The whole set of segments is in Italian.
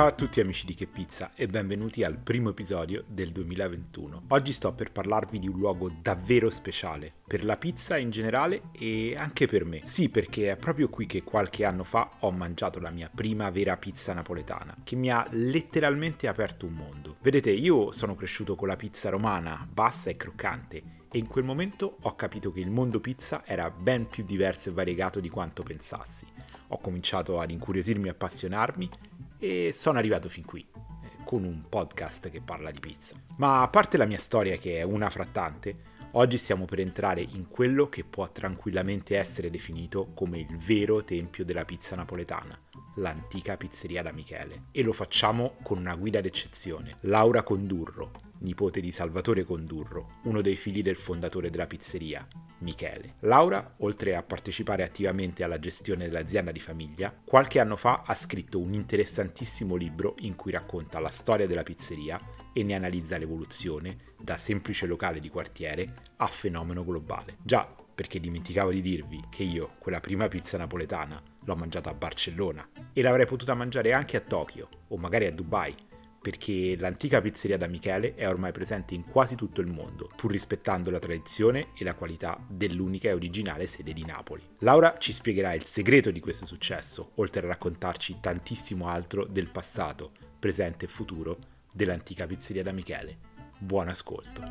Ciao a tutti amici di Che Pizza e benvenuti al primo episodio del 2021. Oggi sto per parlarvi di un luogo davvero speciale, per la pizza in generale e anche per me. Sì, perché è proprio qui che qualche anno fa ho mangiato la mia prima vera pizza napoletana, che mi ha letteralmente aperto un mondo. Vedete, io sono cresciuto con la pizza romana, bassa e croccante, e in quel momento ho capito che il mondo pizza era ben più diverso e variegato di quanto pensassi. Ho cominciato ad incuriosirmi e appassionarmi e sono arrivato fin qui eh, con un podcast che parla di pizza. Ma a parte la mia storia che è una fra tante, oggi stiamo per entrare in quello che può tranquillamente essere definito come il vero tempio della pizza napoletana, l'antica pizzeria da Michele. E lo facciamo con una guida d'eccezione, Laura Condurro, nipote di Salvatore Condurro, uno dei figli del fondatore della pizzeria, Michele. Laura, oltre a partecipare attivamente alla gestione dell'azienda di famiglia, qualche anno fa ha scritto un interessantissimo libro in cui racconta la storia della pizzeria e ne analizza l'evoluzione da semplice locale di quartiere a fenomeno globale. Già, perché dimenticavo di dirvi che io quella prima pizza napoletana l'ho mangiata a Barcellona e l'avrei potuta mangiare anche a Tokyo o magari a Dubai perché l'antica pizzeria da Michele è ormai presente in quasi tutto il mondo, pur rispettando la tradizione e la qualità dell'unica e originale sede di Napoli. Laura ci spiegherà il segreto di questo successo, oltre a raccontarci tantissimo altro del passato, presente e futuro dell'antica pizzeria da Michele. Buon ascolto.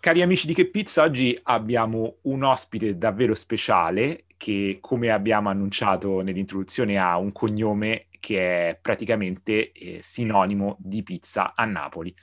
Cari amici di Che Pizza, oggi abbiamo un ospite davvero speciale che, come abbiamo annunciato nell'introduzione, ha un cognome che è praticamente eh, sinonimo di pizza a Napoli.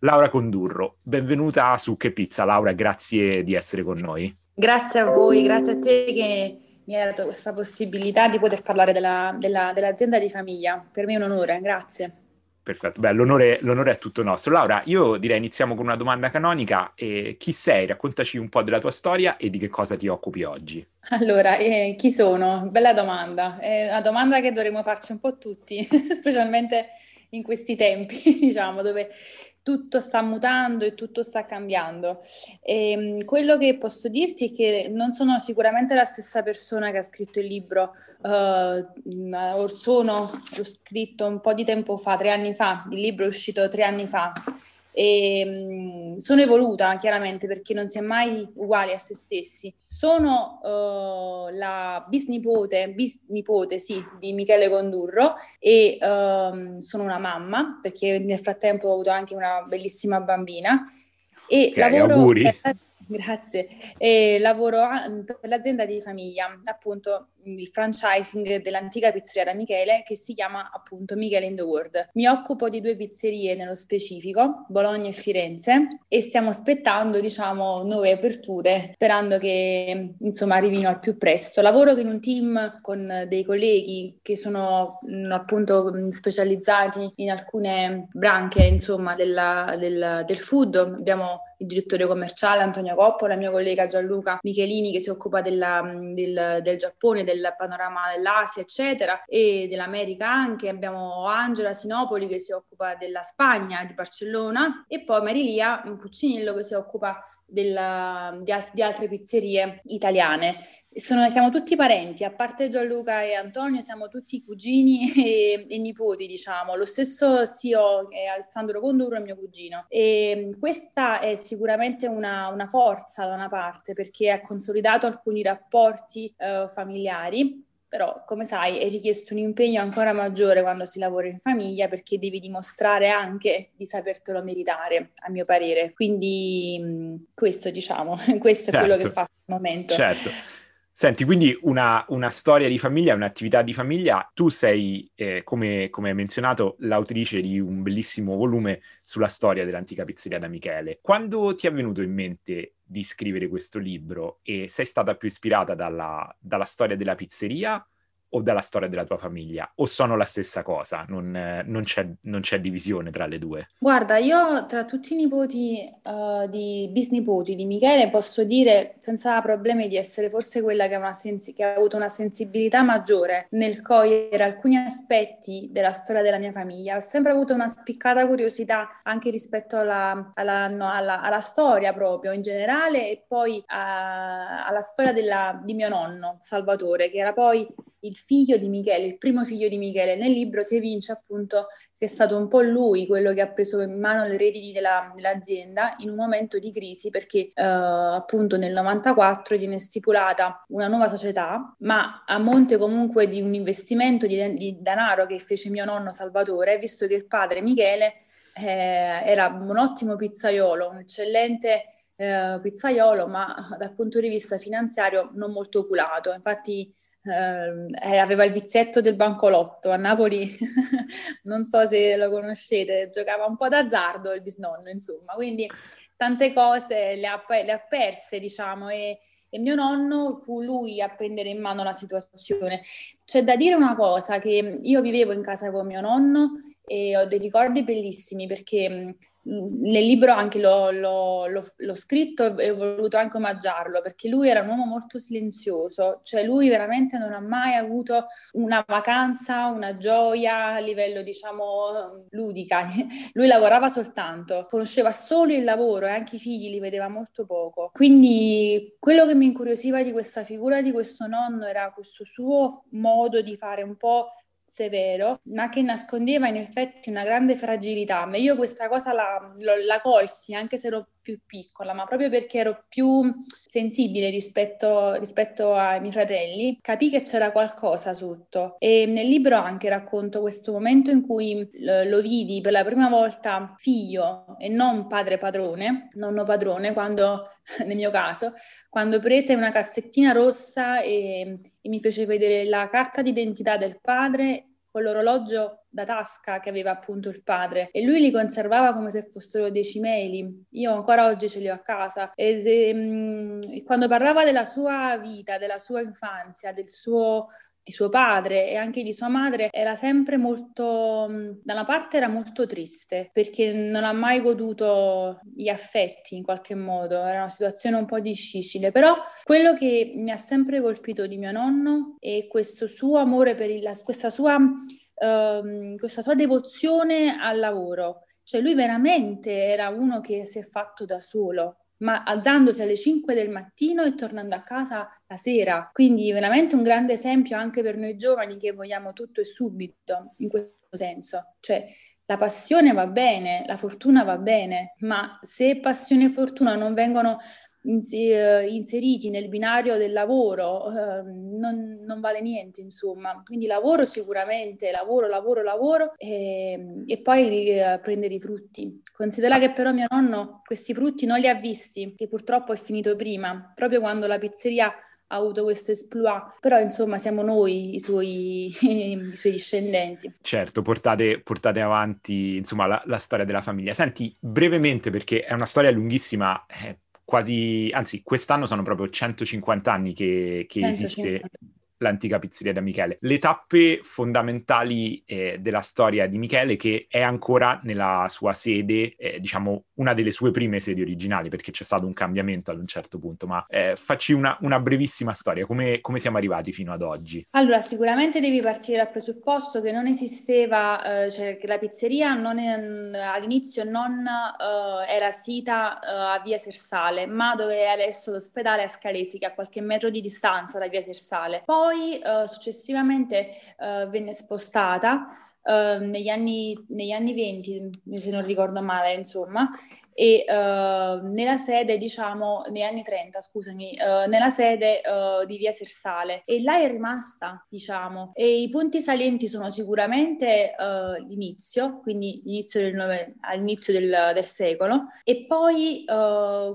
Laura Condurro, benvenuta su Che Pizza. Laura, grazie di essere con noi. Grazie a voi, grazie a te che mi hai dato questa possibilità di poter parlare della, della, dell'azienda di famiglia. Per me è un onore, grazie. Perfetto, beh, l'onore, l'onore, è tutto nostro. Laura, io direi iniziamo con una domanda canonica. Eh, chi sei? Raccontaci un po' della tua storia e di che cosa ti occupi oggi. Allora, eh, chi sono? Bella domanda. È una domanda che dovremmo farci un po' tutti, specialmente in questi tempi, diciamo, dove tutto sta mutando e tutto sta cambiando. E, ehm, quello che posso dirti è che non sono sicuramente la stessa persona che ha scritto il libro uh, Orsono, l'ho scritto un po' di tempo fa, tre anni fa, il libro è uscito tre anni fa e mh, sono evoluta chiaramente perché non si è mai uguali a se stessi. Sono uh, la bisnipote, bisnipote sì, di Michele Condurro e uh, sono una mamma perché nel frattempo ho avuto anche una bellissima bambina e okay, lavoro auguri. Per... Grazie. E lavoro per l'azienda di famiglia, appunto il franchising dell'antica pizzeria da Michele che si chiama appunto Michele in the World. Mi occupo di due pizzerie nello specifico, Bologna e Firenze, e stiamo aspettando diciamo nuove aperture, sperando che insomma arrivino al più presto. Lavoro in un team con dei colleghi che sono appunto specializzati in alcune branche insomma della, del, del food. Abbiamo il direttore commerciale Antonio Coppola, la mia collega Gianluca Michelini che si occupa della, del, del Giappone, del panorama dell'Asia, eccetera, e dell'America anche. Abbiamo Angela Sinopoli che si occupa della Spagna, di Barcellona, e poi Marilia Puccinillo che si occupa della, di, alt- di altre pizzerie italiane. Sono, siamo tutti parenti, a parte Gianluca e Antonio, siamo tutti cugini e, e nipoti, diciamo. Lo stesso CEO è Alessandro Conduro, è mio cugino. E questa è sicuramente una, una, forza da una parte, perché ha consolidato alcuni rapporti eh, familiari. Però, come sai, è richiesto un impegno ancora maggiore quando si lavora in famiglia perché devi dimostrare anche di sapertelo meritare, a mio parere. Quindi, questo, diciamo, questo è certo. quello che certo. faccio al momento. Certo. Senti, quindi una, una, storia di famiglia, un'attività di famiglia, tu sei, eh, come, come hai menzionato, l'autrice di un bellissimo volume sulla storia dell'antica pizzeria da Michele. Quando ti è venuto in mente di scrivere questo libro e sei stata più ispirata dalla, dalla storia della pizzeria o dalla storia della tua famiglia? O sono la stessa cosa? Non, eh, non, c'è, non c'è, divisione tra le due? Guarda, io tra tutti i nipoti uh, di bisnipoti di Michele posso dire senza problemi di essere forse quella che ha, sensi- che ha, avuto una sensibilità maggiore nel cogliere alcuni aspetti della storia della mia famiglia. Ho sempre avuto una spiccata curiosità anche rispetto alla, alla, no, alla, alla storia proprio in generale e poi a, alla storia della, di mio nonno Salvatore, che era poi il figlio di Michele, il primo figlio di Michele. Nel libro si evince appunto che è stato un po' lui quello che ha preso in mano le redini della, dell'azienda in un momento di crisi perché eh, appunto nel 94 viene stipulata una nuova società, ma a monte comunque di un investimento di, di denaro che fece mio nonno Salvatore, visto che il padre Michele eh, era un ottimo pizzaiolo, un eccellente eh, pizzaiolo, ma dal punto di vista finanziario non molto oculato. Infatti eh, aveva il vizietto del bancolotto a Napoli, non so se lo conoscete, giocava un po' d'azzardo il bisnonno, insomma, quindi tante cose le ha, le ha perse, diciamo, e, e mio nonno fu lui a prendere in mano la situazione. C'è da dire una cosa, che io vivevo in casa con mio nonno e ho dei ricordi bellissimi perché nel libro anche l'ho, l'ho, l'ho, l'ho, scritto e ho voluto anche omaggiarlo perché lui era un uomo molto silenzioso, cioè lui veramente non ha mai avuto una vacanza, una gioia a livello diciamo ludica, lui lavorava soltanto, conosceva solo il lavoro e anche i figli li vedeva molto poco, quindi quello che mi incuriosiva di questa figura di questo nonno era questo suo modo di fare un po' severo, ma che nascondeva in effetti una grande fragilità. Ma io questa cosa la, la colsi, anche se ero più piccola, ma proprio perché ero più sensibile rispetto, rispetto ai miei fratelli, capì che c'era qualcosa sotto. E nel libro anche racconto questo momento in cui lo vidi per la prima volta figlio e non padre padrone, nonno padrone, quando nel mio caso, quando prese una cassettina rossa e, e mi fece vedere la carta d'identità del padre con l'orologio da tasca che aveva appunto il padre e lui li conservava come se fossero dei cimeli. Io ancora oggi ce li ho a casa e, e, mm, e quando parlava della sua vita, della sua infanzia, del suo di suo padre e anche di sua madre era sempre molto, da una parte era molto triste perché non ha mai goduto gli affetti in qualche modo, era una situazione un po' difficile, però quello che mi ha sempre colpito di mio nonno è questo suo amore per il, questa sua, uh, questa sua devozione al lavoro. Cioè lui veramente era uno che si è fatto da solo, ma alzandosi alle 5 del mattino e tornando a casa la sera. Quindi veramente un grande esempio anche per noi giovani che vogliamo tutto e subito in questo senso. Cioè la passione va bene, la fortuna va bene, ma se passione e fortuna non vengono inseriti nel binario del lavoro eh, non, non, vale niente, insomma. Quindi lavoro sicuramente, lavoro, lavoro, lavoro e, ehm, e poi eh, prendere i frutti. Considera che però mio nonno questi frutti non li ha visti, che purtroppo è finito prima, proprio quando la pizzeria ha avuto questo esploit, però insomma siamo noi i suoi, i suoi discendenti. Certo, portate, portate avanti insomma la, la, storia della famiglia. Senti, brevemente perché è una storia lunghissima, eh, quasi, anzi quest'anno sono proprio 150 anni che, che 150. esiste l'antica pizzeria da Michele. Le tappe fondamentali eh, della storia di Michele che è ancora nella sua sede, eh, diciamo una delle sue prime sedi originali, perché c'è stato un cambiamento ad un certo punto, ma eh, facci una, una, brevissima storia, come, come, siamo arrivati fino ad oggi? Allora, sicuramente devi partire dal presupposto che non esisteva, eh, cioè che la pizzeria non è, all'inizio non eh, era sita eh, a via Sersale, ma dove è adesso l'ospedale a Scalesi, che è a qualche metro di distanza da via Sersale. Poi eh, successivamente eh, venne spostata uh, negli, anni, negli anni 20, se non ricordo male, insomma, e uh, nella sede, diciamo, negli anni 30, scusami, uh, nella sede uh, di Via Sersale. E là è rimasta, diciamo, e i punti salienti sono sicuramente l'inizio, quindi l'inizio del nove, all'inizio del, del, secolo. E poi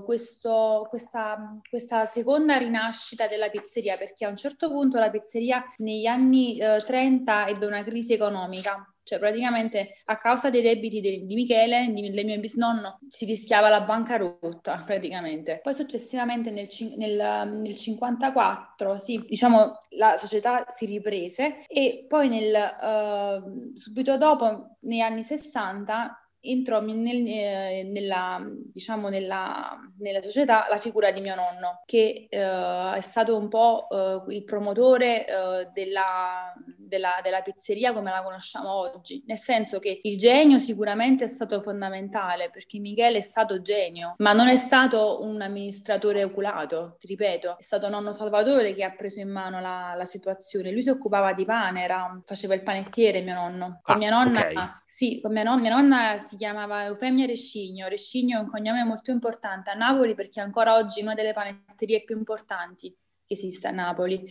questo, questa, questa, seconda rinascita della pizzeria, perché a un certo punto la pizzeria negli anni 30 ebbe una crisi economica cioè praticamente a causa dei debiti di, di Michele, di, del mio bisnonno, si rischiava la bancarotta praticamente. Poi successivamente nel, nel, nel 54, sì, diciamo la società si riprese e poi nel, uh, subito dopo, negli anni 60, entrò nel, eh, nella, diciamo nella, nella, società la figura di mio nonno, che eh, è stato un po' eh, il promotore eh, della, della, della, pizzeria come la conosciamo oggi, nel senso che il genio sicuramente è stato fondamentale perché Michele è stato genio, ma non è stato un amministratore oculato, ti ripeto, è stato nonno Salvatore che ha preso in mano la, la situazione, lui si occupava di pane, era, faceva il panettiere mio nonno, con ah, mia nonna, okay. sì, con mia, non, mia nonna si chiamava Eufemia Rescigno, Rescigno è un cognome molto importante a Napoli perché ancora oggi una delle panetterie più importanti che esiste a Napoli.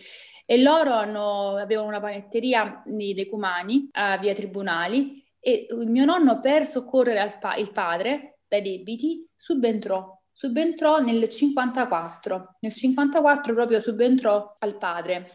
E loro hanno, avevano una panetteria nei Decumani, a via Tribunali, e mio nonno per soccorrere pa- il padre dai debiti subentrò subentrò nel 54. Nel 54 proprio subentrò al padre,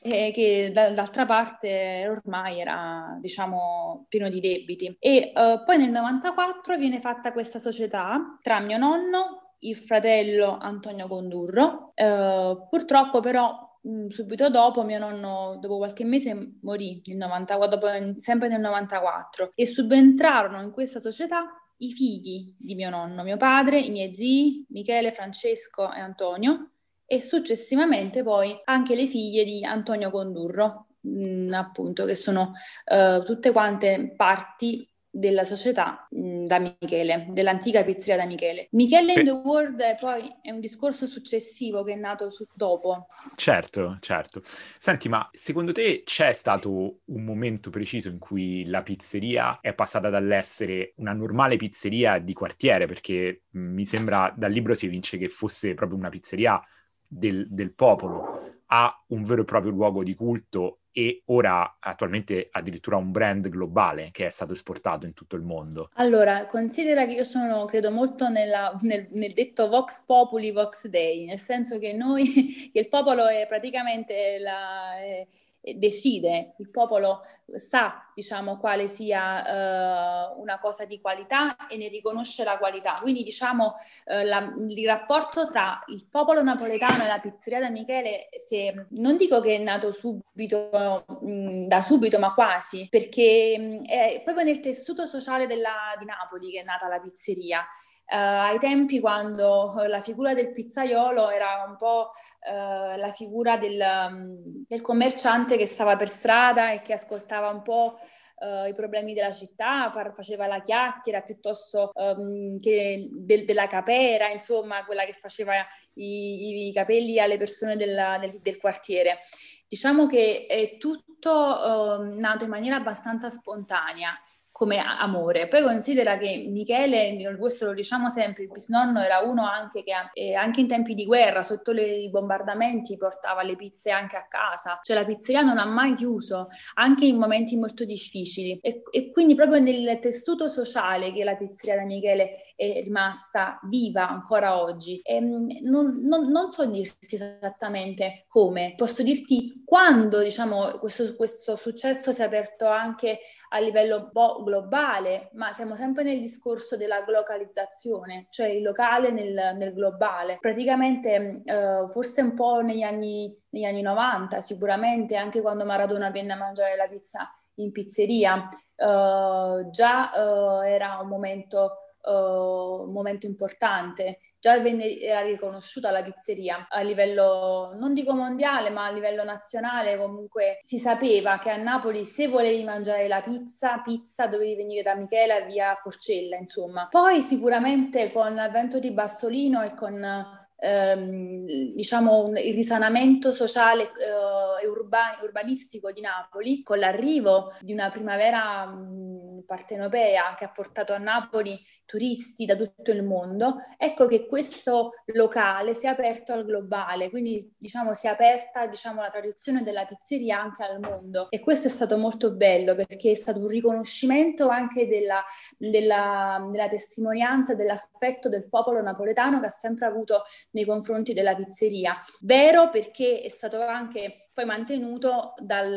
eh, che d'altra parte ormai era, diciamo, pieno di debiti. E uh, poi nel 94 viene fatta questa società tra mio nonno il fratello Antonio Condurro. Eh, purtroppo però mh, subito dopo mio nonno, dopo qualche mese, morì, nel 94, dopo, sempre nel 94, e subentrarono in questa società i figli di mio nonno, mio padre, i miei zii, Michele, Francesco e Antonio, e successivamente poi anche le figlie di Antonio Condurro, mh, appunto, che sono uh, tutte quante parti della società mh, da Michele, dell'antica pizzeria da Michele. Michele in the World è poi è un discorso successivo che è nato su, dopo. Certo, certo. Senti, ma secondo te c'è stato un momento preciso in cui la pizzeria è passata dall'essere una normale pizzeria di quartiere, perché mh, mi sembra dal libro si evince che fosse proprio una pizzeria del, del popolo, a un vero e proprio luogo di culto e ora attualmente addirittura un brand globale che è stato esportato in tutto il mondo. Allora, considera che io sono, credo molto nella, nel, nel, detto Vox Populi, Vox Dei, nel senso che noi, che il popolo è praticamente la... È, decide, il popolo sa diciamo quale sia uh, una cosa di qualità e ne riconosce la qualità. Quindi diciamo uh, la, il rapporto tra il popolo napoletano e la pizzeria da Michele, se, non dico che è nato subito, mh, mm, da subito, ma quasi, perché mh, è proprio nel tessuto sociale della, di Napoli che è nata la pizzeria. Uh, ai tempi quando la figura del pizzaiolo era un po' uh, la figura del, um, del, commerciante che stava per strada e che ascoltava un po' uh, i problemi della città, par- faceva la chiacchiera piuttosto um, che del, della capera, insomma, quella che faceva i, i capelli alle persone della, del, del, quartiere. Diciamo che è tutto nato in maniera abbastanza spontanea come amore. Poi considera che Michele, questo lo diciamo sempre, il bisnonno era uno anche che eh, anche in tempi di guerra, sotto le, i bombardamenti, portava le pizze anche a casa. Cioè la pizzeria non ha mai chiuso, anche in momenti molto difficili. E, e quindi proprio nel tessuto sociale che la pizzeria da Michele è rimasta viva ancora oggi. E, ehm, non, non, non, so dirti esattamente come, posso dirti quando diciamo, questo, questo successo si è aperto anche a livello bo- globale, ma siamo sempre nel discorso della globalizzazione, cioè il locale nel, nel globale. Praticamente eh, forse un po' negli anni, negli anni 90, sicuramente anche quando Maradona venne a mangiare la pizza in pizzeria, eh, già eh, era un momento uh, un momento importante. Già venne, riconosciuta la pizzeria a livello, non dico mondiale, ma a livello nazionale comunque si sapeva che a Napoli se volevi mangiare la pizza, pizza dovevi venire da Michela via Forcella, insomma. Poi sicuramente con l'avvento di Bassolino e con Ehm, diciamo un, il risanamento sociale eh, e urban, urbanistico di Napoli con l'arrivo di una primavera mh, partenopea che ha portato a Napoli turisti da tutto il mondo, ecco che questo locale si è aperto al globale, quindi diciamo si è aperta diciamo, la tradizione della pizzeria anche al mondo e questo è stato molto bello perché è stato un riconoscimento anche della, della, della testimonianza, dell'affetto del popolo napoletano che ha sempre avuto nei confronti della pizzeria. Vero perché è stato anche poi mantenuto dal,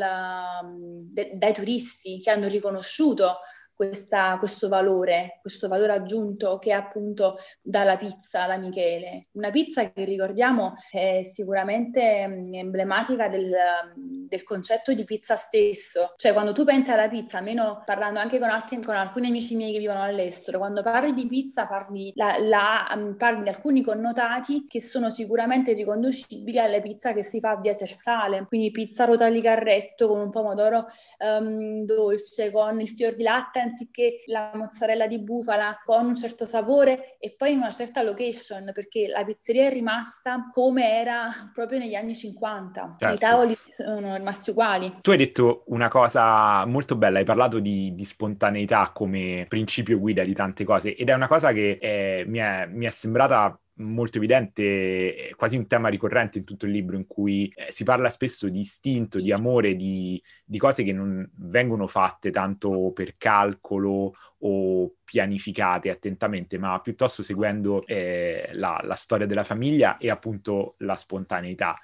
de, dai turisti che hanno riconosciuto questa, questo valore, questo valore aggiunto che appunto dalla pizza da Michele. Una pizza che ricordiamo è sicuramente emblematica del, del concetto di pizza stesso. Cioè, quando tu pensi alla pizza, almeno parlando anche con, altri, con alcuni amici miei che vivono all'estero, quando parli di pizza parli, la, la, um, parli di alcuni connotati che sono sicuramente riconducibili alle pizze che si fa via Sersale, quindi pizza rotali carretto con un pomodoro um, dolce, con il fior di latte anziché la mozzarella di bufala, con un certo sapore e poi in una certa location, perché la pizzeria è rimasta come era proprio negli anni 50. Certo. I tavoli sono rimasti uguali. Tu hai detto una cosa molto bella, hai parlato di, di spontaneità come principio guida di tante cose ed è una cosa che eh, mi, è, mi è sembrata molto evidente, quasi un tema ricorrente in tutto il libro, in cui eh, si parla spesso di istinto, di amore, di, di, cose che non vengono fatte tanto per calcolo o pianificate attentamente, ma piuttosto seguendo eh, la, la storia della famiglia e appunto la spontaneità.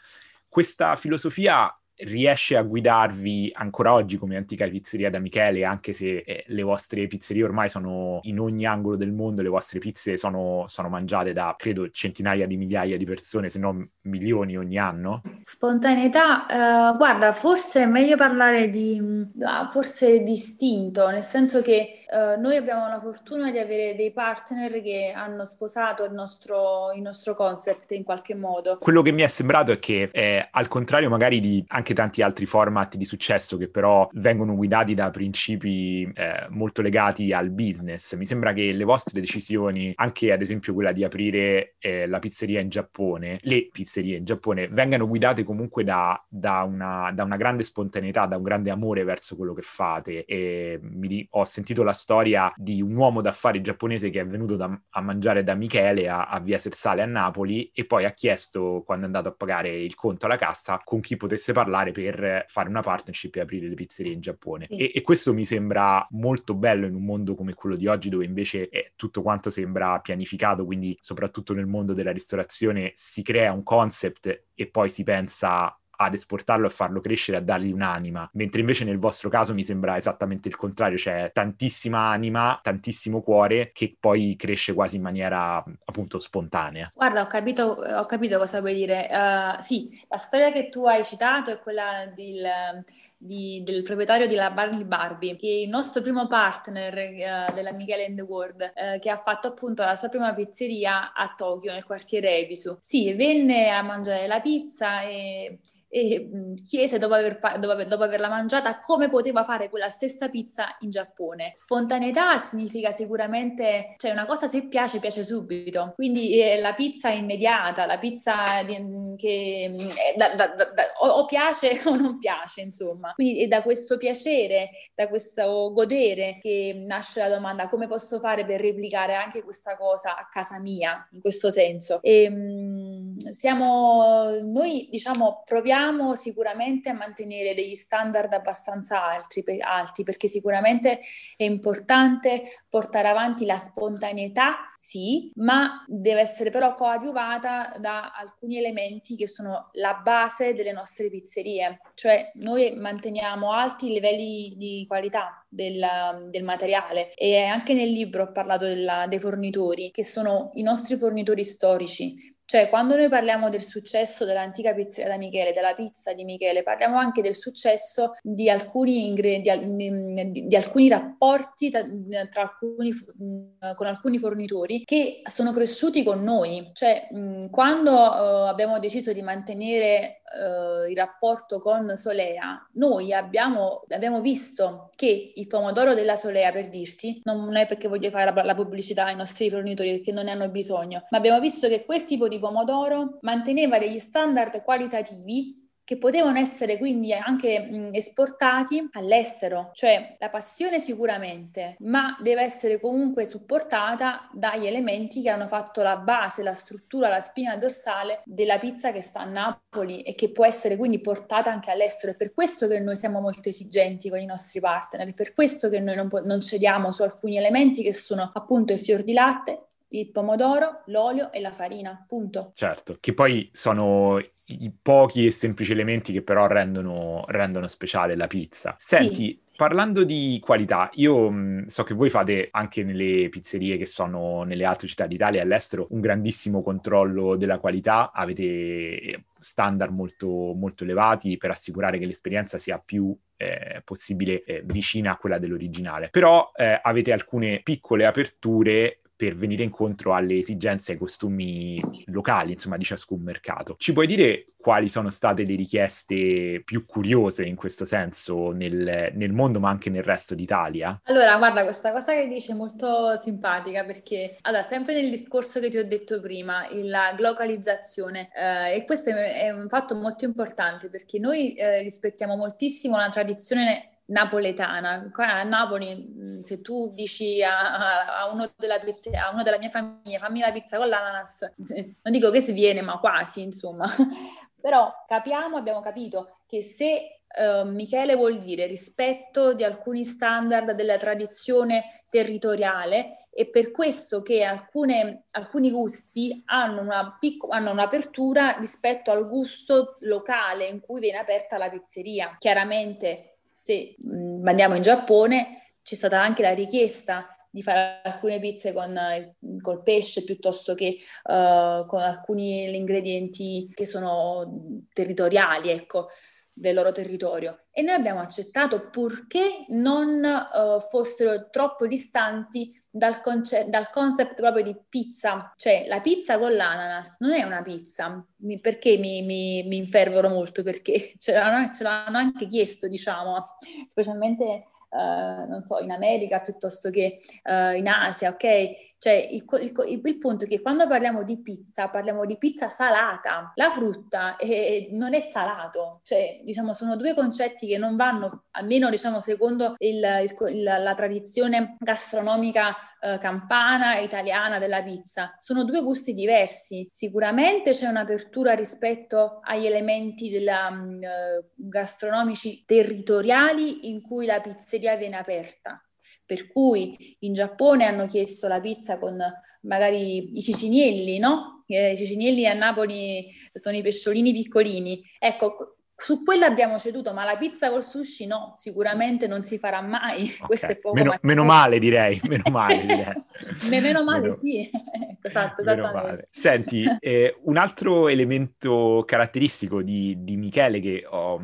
Questa filosofia riesce a guidarvi ancora oggi come antica pizzeria da Michele, anche se eh, le vostre pizzerie ormai sono in ogni angolo del mondo, le vostre pizze sono, sono mangiate da credo centinaia di migliaia di persone, se non milioni ogni anno? Spontaneità, eh, guarda, forse è meglio parlare di ah, forse distinto, nel senso che eh, noi abbiamo la fortuna di avere dei partner che hanno sposato il nostro, il nostro concept in qualche modo. Quello che mi è sembrato è che eh, al contrario magari di anche anche tanti altri format di successo che però vengono guidati da principi eh, molto legati al business. Mi sembra che le vostre decisioni, anche ad esempio quella di aprire eh, la pizzeria in Giappone, le pizzerie in Giappone, vengano guidate comunque da, da, una, da una, grande spontaneità, da un grande amore verso quello che fate. E mi, ho sentito la storia di un uomo d'affari giapponese che è venuto da, a mangiare da Michele a, a Via Sersale a Napoli e poi ha chiesto, quando è andato a pagare il conto alla cassa, con chi potesse parlare parlare per fare una partnership e aprire le pizzerie in Giappone. Sì. E, e, questo mi sembra molto bello in un mondo come quello di oggi, dove invece è tutto quanto sembra pianificato, quindi soprattutto nel mondo della ristorazione si crea un concept e poi si pensa ad esportarlo e farlo crescere, a dargli un'anima, mentre invece nel vostro caso mi sembra esattamente il contrario, c'è tantissima anima, tantissimo cuore che poi cresce quasi in maniera appunto spontanea. Guarda, ho capito, ho capito cosa vuoi dire. Uh, sì, la storia che tu hai citato è quella del di, del proprietario della Barney Barbie, che è il nostro primo partner uh, della Michele in the World, uh, che ha fatto appunto la sua prima pizzeria a Tokyo, nel quartiere Ebisu. Sì, venne a mangiare la pizza e e chiese dopo, aver, dopo, dopo, averla mangiata come poteva fare quella stessa pizza in Giappone. Spontaneità significa sicuramente, cioè una cosa se piace, piace subito. Quindi eh, la pizza immediata, la pizza di, che eh, da, da, da, o, o, piace o non piace, insomma. Quindi è da questo piacere, da questo godere che nasce la domanda come posso fare per replicare anche questa cosa a casa mia, in questo senso. E, mh, siamo, noi diciamo, proviamo sicuramente a mantenere degli standard abbastanza alti, alti, perché sicuramente è importante portare avanti la spontaneità, sì, ma deve essere però coadiuvata da alcuni elementi che sono la base delle nostre pizzerie, cioè noi manteniamo alti livelli di qualità del, del, materiale. E anche nel libro ho parlato della, dei fornitori che sono i nostri fornitori storici cioè, quando noi parliamo del successo dell'antica pizzeria da Michele, della pizza di Michele, parliamo anche del successo di alcuni, ingre- di, di, di alcuni rapporti tra, tra alcuni, con alcuni fornitori che sono cresciuti con noi. Cioè, quando uh, abbiamo deciso di mantenere uh, il rapporto con Solea, noi abbiamo, abbiamo, visto che il pomodoro della Solea, per dirti, non è perché voglio fare la, la pubblicità ai nostri fornitori perché non ne hanno bisogno, ma abbiamo visto che quel tipo di di pomodoro manteneva degli standard qualitativi che potevano essere quindi anche esportati all'estero, cioè la passione sicuramente, ma deve essere comunque supportata dagli elementi che hanno fatto la base, la struttura, la spina dorsale della pizza che sta a Napoli e che può essere quindi portata anche all'estero. È per questo che noi siamo molto esigenti con i nostri partner, è per questo che noi non, po- non cediamo su alcuni elementi che sono appunto il fior di latte, il pomodoro, l'olio e la farina, punto. Certo, che poi sono i pochi e semplici elementi che però rendono, rendono speciale la pizza. Senti, sì. Parlando di qualità, io mh, so che voi fate anche nelle pizzerie che sono nelle altre città d'Italia e all'estero un grandissimo controllo della qualità, avete standard molto, molto elevati per assicurare che l'esperienza sia più eh, possibile eh, vicina a quella dell'originale. Però eh, avete alcune piccole aperture per venire incontro alle esigenze e ai costumi locali, insomma, di ciascun mercato. Ci puoi dire quali sono state le richieste più curiose in questo senso nel, nel mondo, ma anche nel resto d'Italia? Allora, guarda, questa cosa che dici è molto simpatica perché, allora, sempre nel discorso che ti ho detto prima, la globalizzazione, eh, e questo è un fatto molto importante perché noi eh, rispettiamo moltissimo la tradizione napoletana. Qua a Napoli, se tu dici a, a, uno, della pizza, a uno della mia famiglia fammi la pizza con l'ananas, non dico che si viene, ma quasi, insomma. Però capiamo, abbiamo capito che se uh, Michele vuol dire rispetto di alcuni standard della tradizione territoriale, è per questo che alcune, alcuni gusti hanno, una picco, hanno un'apertura rispetto al gusto locale in cui viene aperta la pizzeria. Chiaramente se mh, mm, andiamo in Giappone c'è stata anche la richiesta di fare alcune pizze con col pesce piuttosto che uh, con alcuni ingredienti che sono territoriali, ecco, del loro territorio. E noi abbiamo accettato purché non uh, fossero troppo distanti dal, conce- dal, concept proprio di pizza. Cioè, la pizza con l'ananas non è una pizza. Mi, perché mi, mi, mi, infervoro molto? Perché ce l'hanno, ce l'hanno anche chiesto, diciamo, specialmente Uh, non so, in America piuttosto che uh, in Asia, ok? Cioè il, il, il, punto è che quando parliamo di pizza, parliamo di pizza salata. La frutta è, non è salato, cioè diciamo sono due concetti che non vanno, almeno diciamo secondo il, la tradizione gastronomica eh, campana italiana della pizza. Sono due gusti diversi. Sicuramente c'è un'apertura rispetto agli elementi della, mm, eh, gastronomici territoriali in cui la pizzeria viene aperta. Per cui in Giappone hanno chiesto la pizza con magari i cicinielli, no? Eh, I cicinielli a Napoli sono i pesciolini piccolini. Ecco, su quello abbiamo ceduto, ma la pizza col sushi no, sicuramente non si farà mai. Okay. Questo è poco meno, meno, male direi, meno male direi. meno male meno, sì, esatto, male. Senti, eh, un altro elemento caratteristico di, di Michele che ho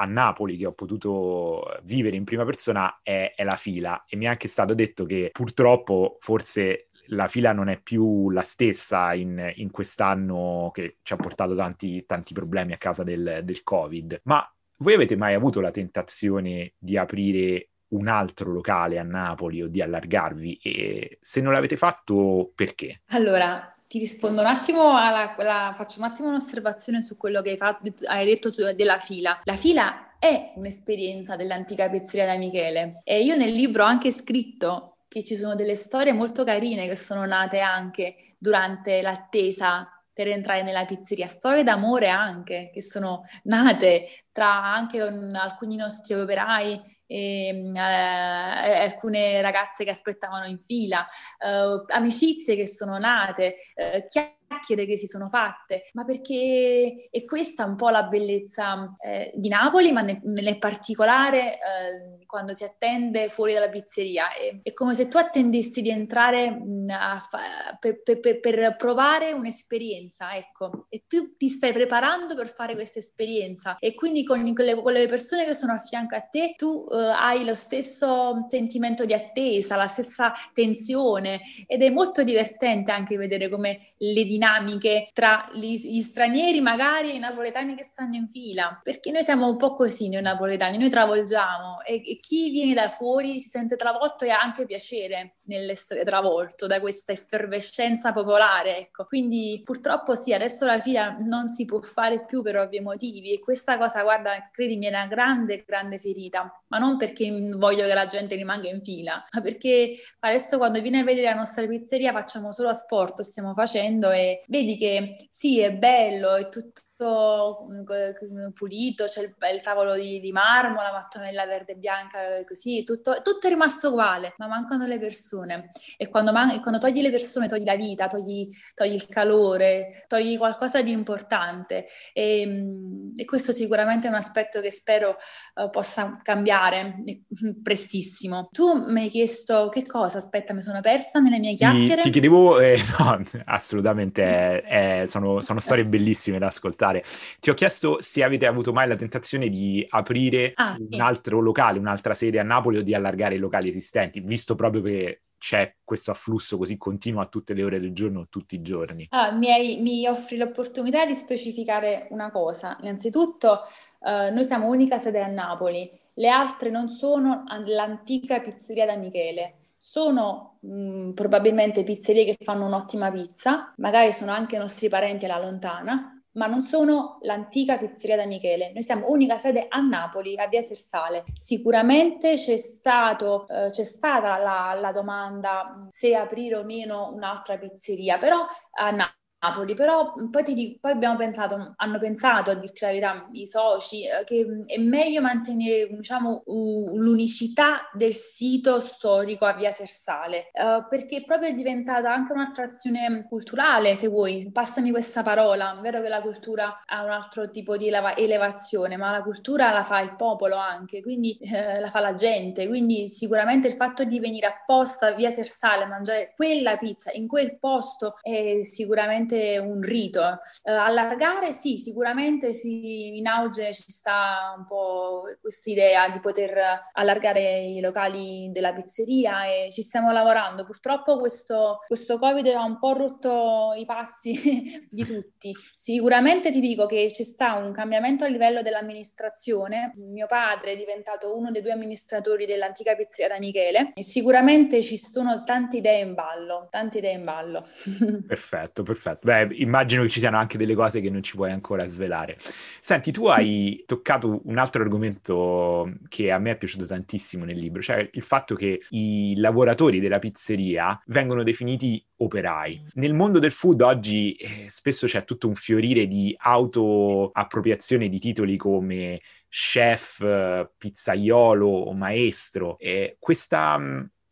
a Napoli, che ho potuto vivere in prima persona, è, è la fila. E mi è anche stato detto che purtroppo forse la fila non è più la stessa in, in quest'anno che ci ha portato tanti, tanti problemi a causa del, del Covid. Ma voi avete mai avuto la tentazione di aprire un altro locale a Napoli o di allargarvi? E se non l'avete fatto, perché? Allora, ti rispondo un attimo, alla, alla, faccio un attimo un'osservazione su quello che hai, fatto, hai detto su, della fila. La fila è un'esperienza dell'antica pizzeria da Michele e io nel libro ho anche scritto che ci sono delle storie molto carine che sono nate anche durante l'attesa per entrare nella pizzeria, storie d'amore anche che sono nate tra anche alcuni nostri operai e eh, alcune ragazze che aspettavano in fila, eh, amicizie che sono nate, eh, chiacchiere che si sono fatte, ma perché è questa un po' la bellezza eh, di Napoli, ma ne, nel particolare eh, quando si attende fuori dalla pizzeria. È, è come se tu attendessi di entrare mh, fa, per, per, per, provare un'esperienza, ecco, e tu ti stai preparando per fare questa esperienza. E quindi con, con, le, con le, persone che sono a fianco a te tu uh, hai lo stesso sentimento di attesa, la stessa tensione ed è molto divertente anche vedere come le dinamiche dinamiche tra gli, gli, stranieri magari e i napoletani che stanno in fila, perché noi siamo un po' così noi napoletani, noi travolgiamo e, e chi viene da fuori si sente travolto e ha anche piacere nell'essere travolto da questa effervescenza popolare, ecco. Quindi purtroppo sì, adesso la fila non si può fare più per ovvi motivi e questa cosa, guarda, credimi, è una grande, grande ferita, ma non perché voglio che la gente rimanga in fila, ma perché adesso quando viene a vedere la nostra pizzeria facciamo solo asporto, stiamo facendo e vedi che sì, è bello, è tutto mm, pulito, c'è il, il tavolo di, di, marmo, la mattonella verde e bianca, così, tutto, tutto, è rimasto uguale, ma mancano le persone. E quando, man- quando togli le persone, togli la vita, togli, togli il calore, togli qualcosa di importante. E, mm, e, questo sicuramente è un aspetto che spero uh, possa cambiare prestissimo. Tu mi hai chiesto che cosa? Aspetta, mi sono persa nelle mie chiacchiere. Ti, ti chiedevo, eh, no, assolutamente, eh, sono, sono storie bellissime da ascoltare. Ti ho chiesto se avete avuto mai la tentazione di aprire ah, un sì. altro locale, un'altra sede a Napoli o di allargare i locali esistenti, visto proprio che c'è questo afflusso così continuo a tutte le ore del giorno, tutti i giorni. Ah, mi, hai, mi, offri l'opportunità di specificare una cosa. Innanzitutto, eh, noi siamo unica sede a Napoli, le altre non sono l'antica pizzeria da Michele. Sono mh, mm, probabilmente pizzerie che fanno un'ottima pizza, magari sono anche nostri parenti alla lontana, ma non sono l'antica pizzeria da Michele. Noi siamo unica sede a Napoli, a Via Sersale. Sicuramente c'è, stato, eh, c'è stata la, la domanda se aprire o meno un'altra pizzeria, però a Napoli Napoli, però poi, ti poi abbiamo pensato, hanno pensato a dirti la verità i soci, eh, che è meglio mantenere diciamo, l'unicità del sito storico a Via Sersale, uh, perché proprio è diventata anche un'attrazione culturale, se vuoi, passami questa parola, è vero che la cultura ha un altro tipo di eleva- elevazione, ma la cultura la fa il popolo anche, quindi eh, la fa la gente, quindi sicuramente il fatto di venire apposta a Via Sersale a mangiare quella pizza in quel posto è sicuramente sicuramente un rito. Uh, allargare sì, sicuramente sì, in auge ci sta un po' questa idea di poter allargare i locali della pizzeria e ci stiamo lavorando. Purtroppo questo, questo Covid ha un po' rotto i passi di tutti. Sicuramente ti dico che ci sta un cambiamento a livello dell'amministrazione. Mio padre è diventato uno dei due amministratori dell'antica pizzeria da Michele e sicuramente ci sono tante idee in ballo, tante idee in ballo. Perfetto, perfetto. Beh, immagino che ci siano anche delle cose che non ci puoi ancora svelare. Senti, tu hai toccato un altro argomento che a me è piaciuto tantissimo nel libro, cioè il fatto che i lavoratori della pizzeria vengono definiti operai. Nel mondo del food oggi eh, spesso c'è tutto un fiorire di autoappropriazione di titoli come chef, pizzaiolo o maestro. E questa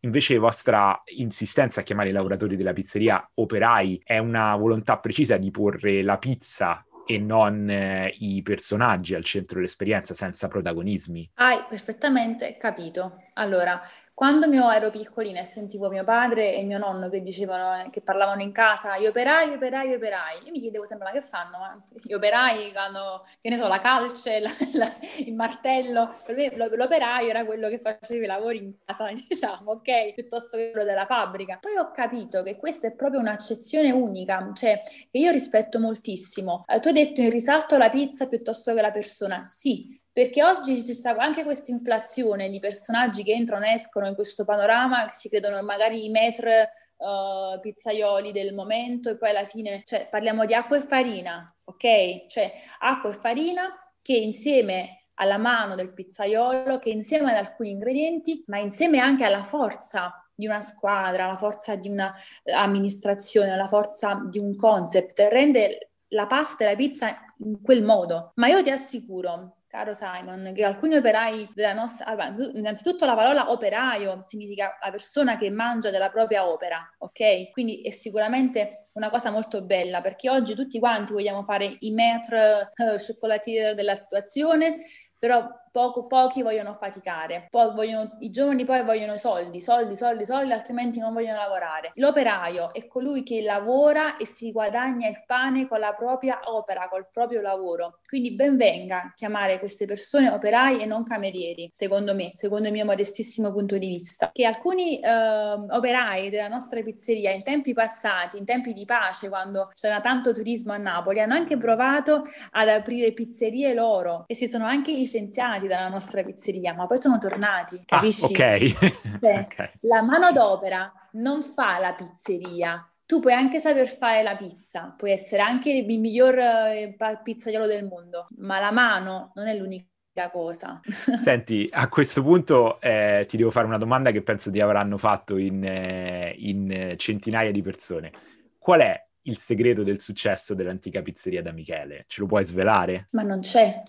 Invece vostra insistenza a chiamare i lavoratori della pizzeria operai è una volontà precisa di porre la pizza e non eh, i personaggi al centro dell'esperienza senza protagonismi. Hai perfettamente capito. Allora, quando io ero piccolina e sentivo mio padre e mio nonno che dicevano, eh, che parlavano in casa, gli operai, gli operai, gli operai, io mi chiedevo sempre, ma che fanno? Gli operai hanno, che ne so, la calce, la, la, il martello. Per me l'operaio era quello che faceva i lavori in casa, diciamo, ok? Piuttosto che quello della fabbrica. Poi ho capito che questa è proprio un'accezione unica, cioè che io rispetto moltissimo. Eh, tu hai detto in risalto la pizza piuttosto che la persona. Sì, perché oggi ci sta anche questa inflazione di personaggi che entrano e escono in questo panorama, che si credono magari i maître uh, pizzaioli del momento e poi alla fine, cioè, parliamo di acqua e farina, ok? Cioè acqua e farina che insieme alla mano del pizzaiolo, che insieme ad alcuni ingredienti, ma insieme anche alla forza di una squadra, la forza di un'amministrazione, la forza di un concept, rende la pasta e la pizza in quel modo. Ma io ti assicuro Caro Simon, che alcuni operai della nostra... Allora, innanzitutto la parola operaio significa la persona che mangia della propria opera, ok? Quindi è sicuramente una cosa molto bella perché oggi tutti quanti vogliamo fare i maître uh, chocolatier della situazione, però poco, pochi vogliono faticare, poi vogliono, i giovani poi vogliono soldi, soldi, soldi, soldi, altrimenti non vogliono lavorare. L'operaio è colui che lavora e si guadagna il pane con la propria opera, col proprio lavoro. Quindi ben venga chiamare queste persone operai e non camerieri, secondo me, secondo il mio modestissimo punto di vista. Che alcuni eh, operai della nostra pizzeria in tempi passati, in tempi di pace, quando c'era tanto turismo a Napoli, hanno anche provato ad aprire pizzerie loro e si sono anche licenziati eliminati dalla nostra pizzeria, ma poi sono tornati, ah, capisci? Ah, ok. Cioè, okay. La manodopera non fa la pizzeria. Tu puoi anche saper fare la pizza, puoi essere anche il miglior eh, pizzaiolo del mondo, ma la mano non è l'unica cosa. Senti, a questo punto eh, ti devo fare una domanda che penso ti avranno fatto in, eh, in centinaia di persone. Qual è il segreto del successo dell'antica pizzeria da Michele? Ce lo puoi svelare? Ma non c'è.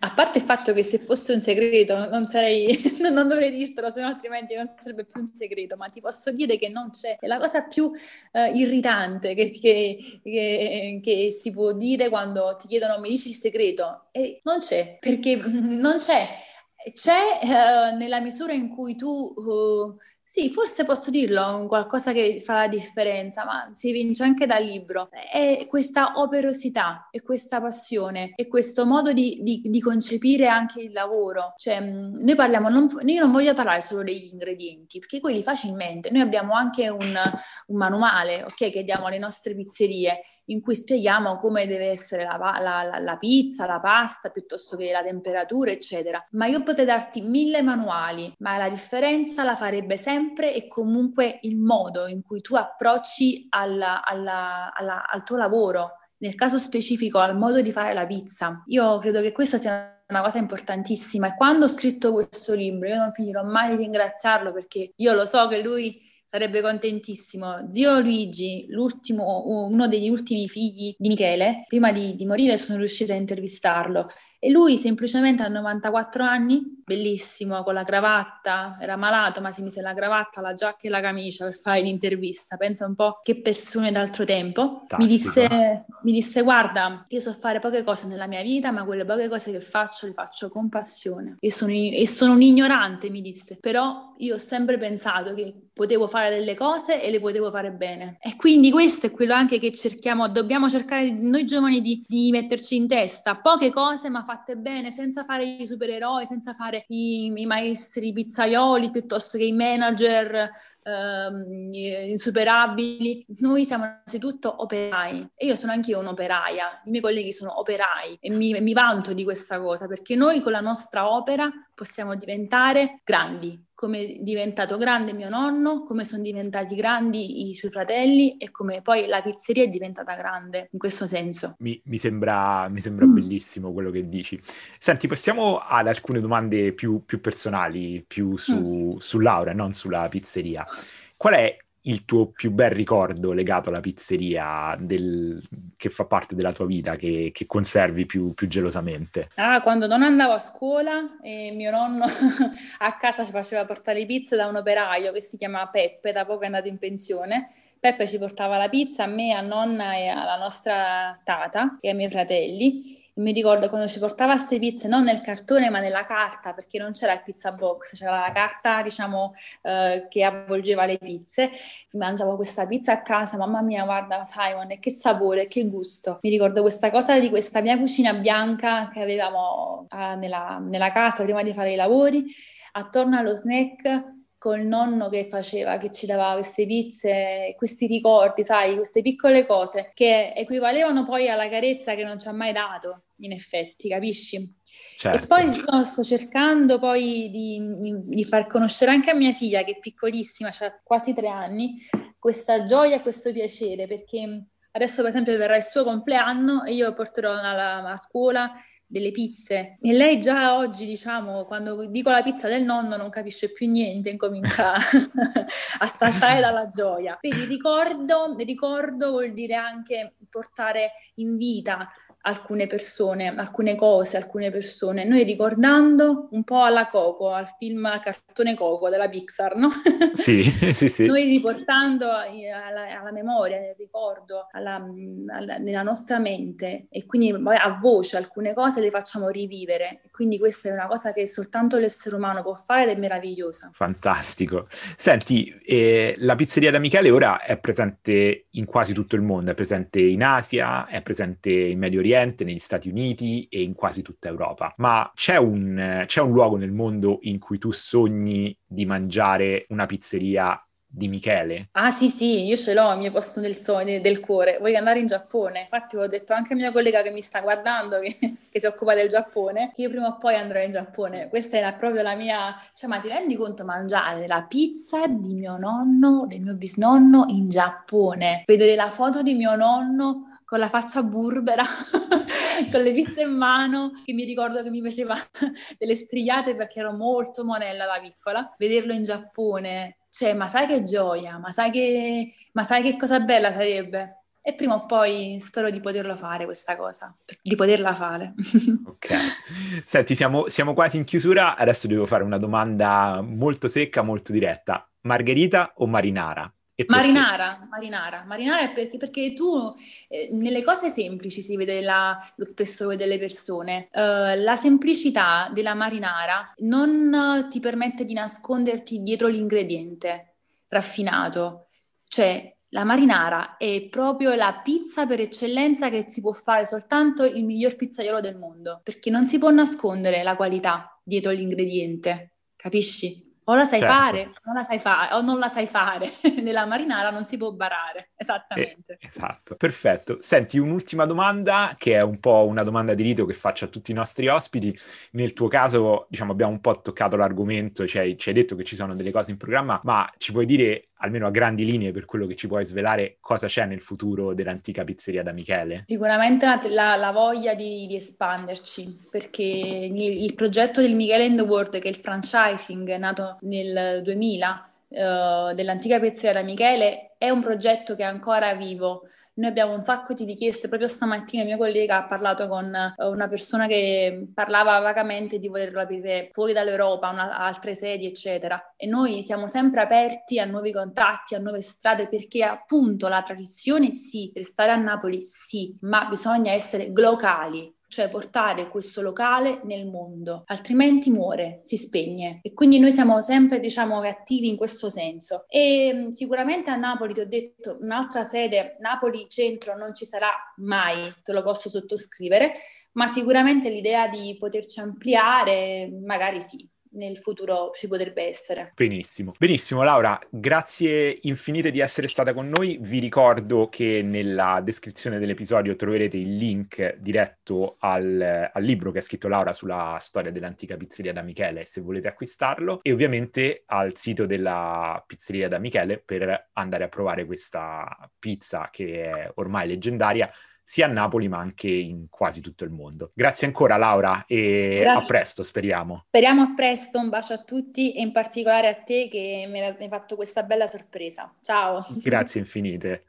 A parte il fatto che se fosse un segreto non sarei, non dovrei dirtelo, se no altrimenti non sarebbe più un segreto, ma ti posso dire che non c'è. È la cosa più uh, irritante che, che, che, che, si può dire quando ti chiedono mi dici il segreto e non c'è, perché non c'è. C'è uh, nella misura in cui tu uh, sì, forse posso dirlo, qualcosa che fa la differenza, ma si vince anche dal libro. È questa operosità, e questa passione, e questo modo di, di, di concepire anche il lavoro. Cioè, noi parliamo, non, io non voglio parlare solo degli ingredienti, perché quelli facilmente. Noi abbiamo anche un, un manuale, ok, che diamo alle nostre pizzerie in cui spieghiamo come deve essere la, la, la, la, pizza, la pasta, piuttosto che la temperatura, eccetera. Ma io potrei darti mille manuali, ma la differenza la farebbe sempre e comunque il modo in cui tu approcci alla, alla, alla, al tuo lavoro. Nel caso specifico, al modo di fare la pizza. Io credo che questa sia una cosa importantissima e quando ho scritto questo libro io non finirò mai di ringraziarlo perché io lo so che lui sarebbe contentissimo. Zio Luigi, uno degli ultimi figli di Michele, prima di, di morire sono riuscita a intervistarlo e lui semplicemente a 94 anni, bellissimo, con la cravatta, era malato ma si mise la cravatta, la giacca e la camicia per fare l'intervista. Pensa un po' che persone d'altro tempo. Mi disse, mi disse, guarda, io so fare poche cose nella mia vita, ma quelle poche cose che faccio le faccio con passione. E sono, e sono un ignorante, mi disse, però io ho sempre pensato che potevo fare delle cose e le potevo fare bene. E quindi questo è quello anche che cerchiamo, dobbiamo cercare noi giovani di, di metterci in testa, poche cose ma fatte bene, senza fare i supereroi, senza fare i, i maestri pizzaioli piuttosto che i manager ehm, insuperabili. Noi siamo innanzitutto operai e io sono anche io un'operaia, i miei colleghi sono operai e mi, mi vanto di questa cosa perché noi con la nostra opera possiamo diventare grandi, come è diventato grande mio nonno, come sono diventati grandi i suoi fratelli e come poi la pizzeria è diventata grande in questo senso. Mi, mi sembra, mi sembra mm. bellissimo quello che dici. Senti, passiamo ad alcune domande più, più personali, più su, mm. su Laura, non sulla pizzeria. Qual è il tuo più bel ricordo legato alla pizzeria del... che fa parte della tua vita, che, che conservi più, più, gelosamente? Ah, quando non andavo a scuola e mio nonno a casa ci faceva portare pizze da un operaio che si chiama Peppe, da poco è andato in pensione. Peppe ci portava la pizza a me, a nonna e alla nostra tata e ai miei fratelli mi ricordo quando ci portava queste pizze non nel cartone ma nella carta perché non c'era il pizza box, c'era la carta diciamo eh, che avvolgeva le pizze. Mangiavo questa pizza a casa, mamma mia guarda Simon, che sapore, che gusto. Mi ricordo questa cosa di questa mia cucina bianca che avevamo eh, nella, nella casa prima di fare i lavori, attorno allo snack col nonno che faceva, che ci dava queste pizze, questi ricordi, sai, queste piccole cose che equivalevano poi alla carezza che non ci ha mai dato, in effetti, capisci? Certo. E poi no, sto cercando poi di, di, far conoscere anche a mia figlia, che è piccolissima, ha quasi tre anni, questa gioia e questo piacere, perché adesso per esempio verrà il suo compleanno e io porterò alla, alla scuola delle pizze e lei già oggi, diciamo, quando dico la pizza del nonno non capisce più niente, incomincia a saltare dalla gioia. Quindi ricordo, ricordo vuol dire anche portare in vita alcune persone, alcune cose, alcune persone. Noi ricordando un po' alla Coco, al film al cartone Coco della Pixar, no? Sì, sì, sì. Noi riportando alla, alla memoria, nel ricordo, alla, alla, nella nostra mente e quindi a voce alcune cose le facciamo rivivere. Quindi questa è una cosa che soltanto l'essere umano può fare ed è meravigliosa. Fantastico. Senti, eh, la pizzeria da Michele ora è presente in quasi tutto il mondo, è presente in Asia, è presente in Medio Oriente Oriente, negli Stati Uniti e in quasi tutta Europa. Ma c'è un, c'è un luogo nel mondo in cui tu sogni di mangiare una pizzeria di Michele? Ah sì sì, io ce l'ho il mio posto nel sogno, del cuore. Voglio andare in Giappone. Infatti ho detto anche a mia collega che mi sta guardando, che, che, si occupa del Giappone, che io prima o poi andrò in Giappone. Questa era proprio la mia... Cioè, ma ti rendi conto mangiare la pizza di mio nonno, del mio bisnonno in Giappone? Vedere la foto di mio nonno con la faccia burbera, con le pizze in mano, che mi ricordo che mi faceva delle strigliate perché ero molto monella da piccola. Vederlo in Giappone, cioè, ma sai che gioia, ma sai che, ma sai che cosa bella sarebbe? e prima o poi spero di poterlo fare questa cosa, di poterla fare. ok, senti, siamo, siamo quasi in chiusura, adesso devo fare una domanda molto secca, molto diretta. Margherita o marinara? Marinara, marinara, marinara perché, perché tu eh, nelle cose semplici si vede la, lo spessore delle persone. Uh, la semplicità della marinara non uh, ti permette di nasconderti dietro l'ingrediente raffinato. Cioè, la marinara è proprio la pizza per eccellenza che si può fare soltanto il miglior pizzaiolo del mondo, perché non si può nascondere la qualità dietro l'ingrediente, capisci? O la sai certo. fare, non la sai fare, o non la sai fare. Nella marinara non si può barare, esattamente. Eh, esatto, perfetto. Senti, un'ultima domanda, che è un po' una domanda di rito che faccio a tutti i nostri ospiti. Nel tuo caso, diciamo, abbiamo un po' toccato l'argomento, cioè, ci hai detto che ci sono delle cose in programma, ma ci puoi dire almeno a grandi linee per quello che ci puoi svelare, cosa c'è nel futuro dell'antica pizzeria da Michele? Sicuramente la, la, voglia di, di, espanderci, perché il, il, progetto del Michele in the World, che è il franchising nato nel 2000 uh, eh, dell'antica pizzeria da Michele, è un progetto che è ancora vivo. Noi abbiamo un sacco di richieste, proprio stamattina il mio collega ha parlato con eh, una persona che parlava vagamente di volerlo aprire fuori dall'Europa, una, altre sedi, eccetera. E noi siamo sempre aperti a nuovi contatti, a nuove strade, perché appunto la tradizione sì, per stare a Napoli sì, ma bisogna essere locali, cioè portare questo locale nel mondo, altrimenti muore, si spegne. E quindi noi siamo sempre, diciamo, attivi in questo senso. E mm, sicuramente a Napoli, ti ho detto, un'altra sede, Napoli centro, non ci sarà mai, te lo posso sottoscrivere, ma sicuramente l'idea di poterci ampliare, magari sì, nel futuro ci potrebbe essere. Benissimo, benissimo Laura, grazie infinite di essere stata con noi. Vi ricordo che nella descrizione dell'episodio troverete il link diretto al, al libro che ha scritto Laura sulla storia dell'antica pizzeria da Michele, se volete acquistarlo, e ovviamente al sito della pizzeria da Michele per andare a provare questa pizza che è ormai leggendaria sia a Napoli ma anche in quasi tutto il mondo. Grazie ancora Laura e Grazie. a presto, speriamo. Speriamo a presto, un bacio a tutti e in particolare a te che mi hai fatto questa bella sorpresa. Ciao. Grazie infinite.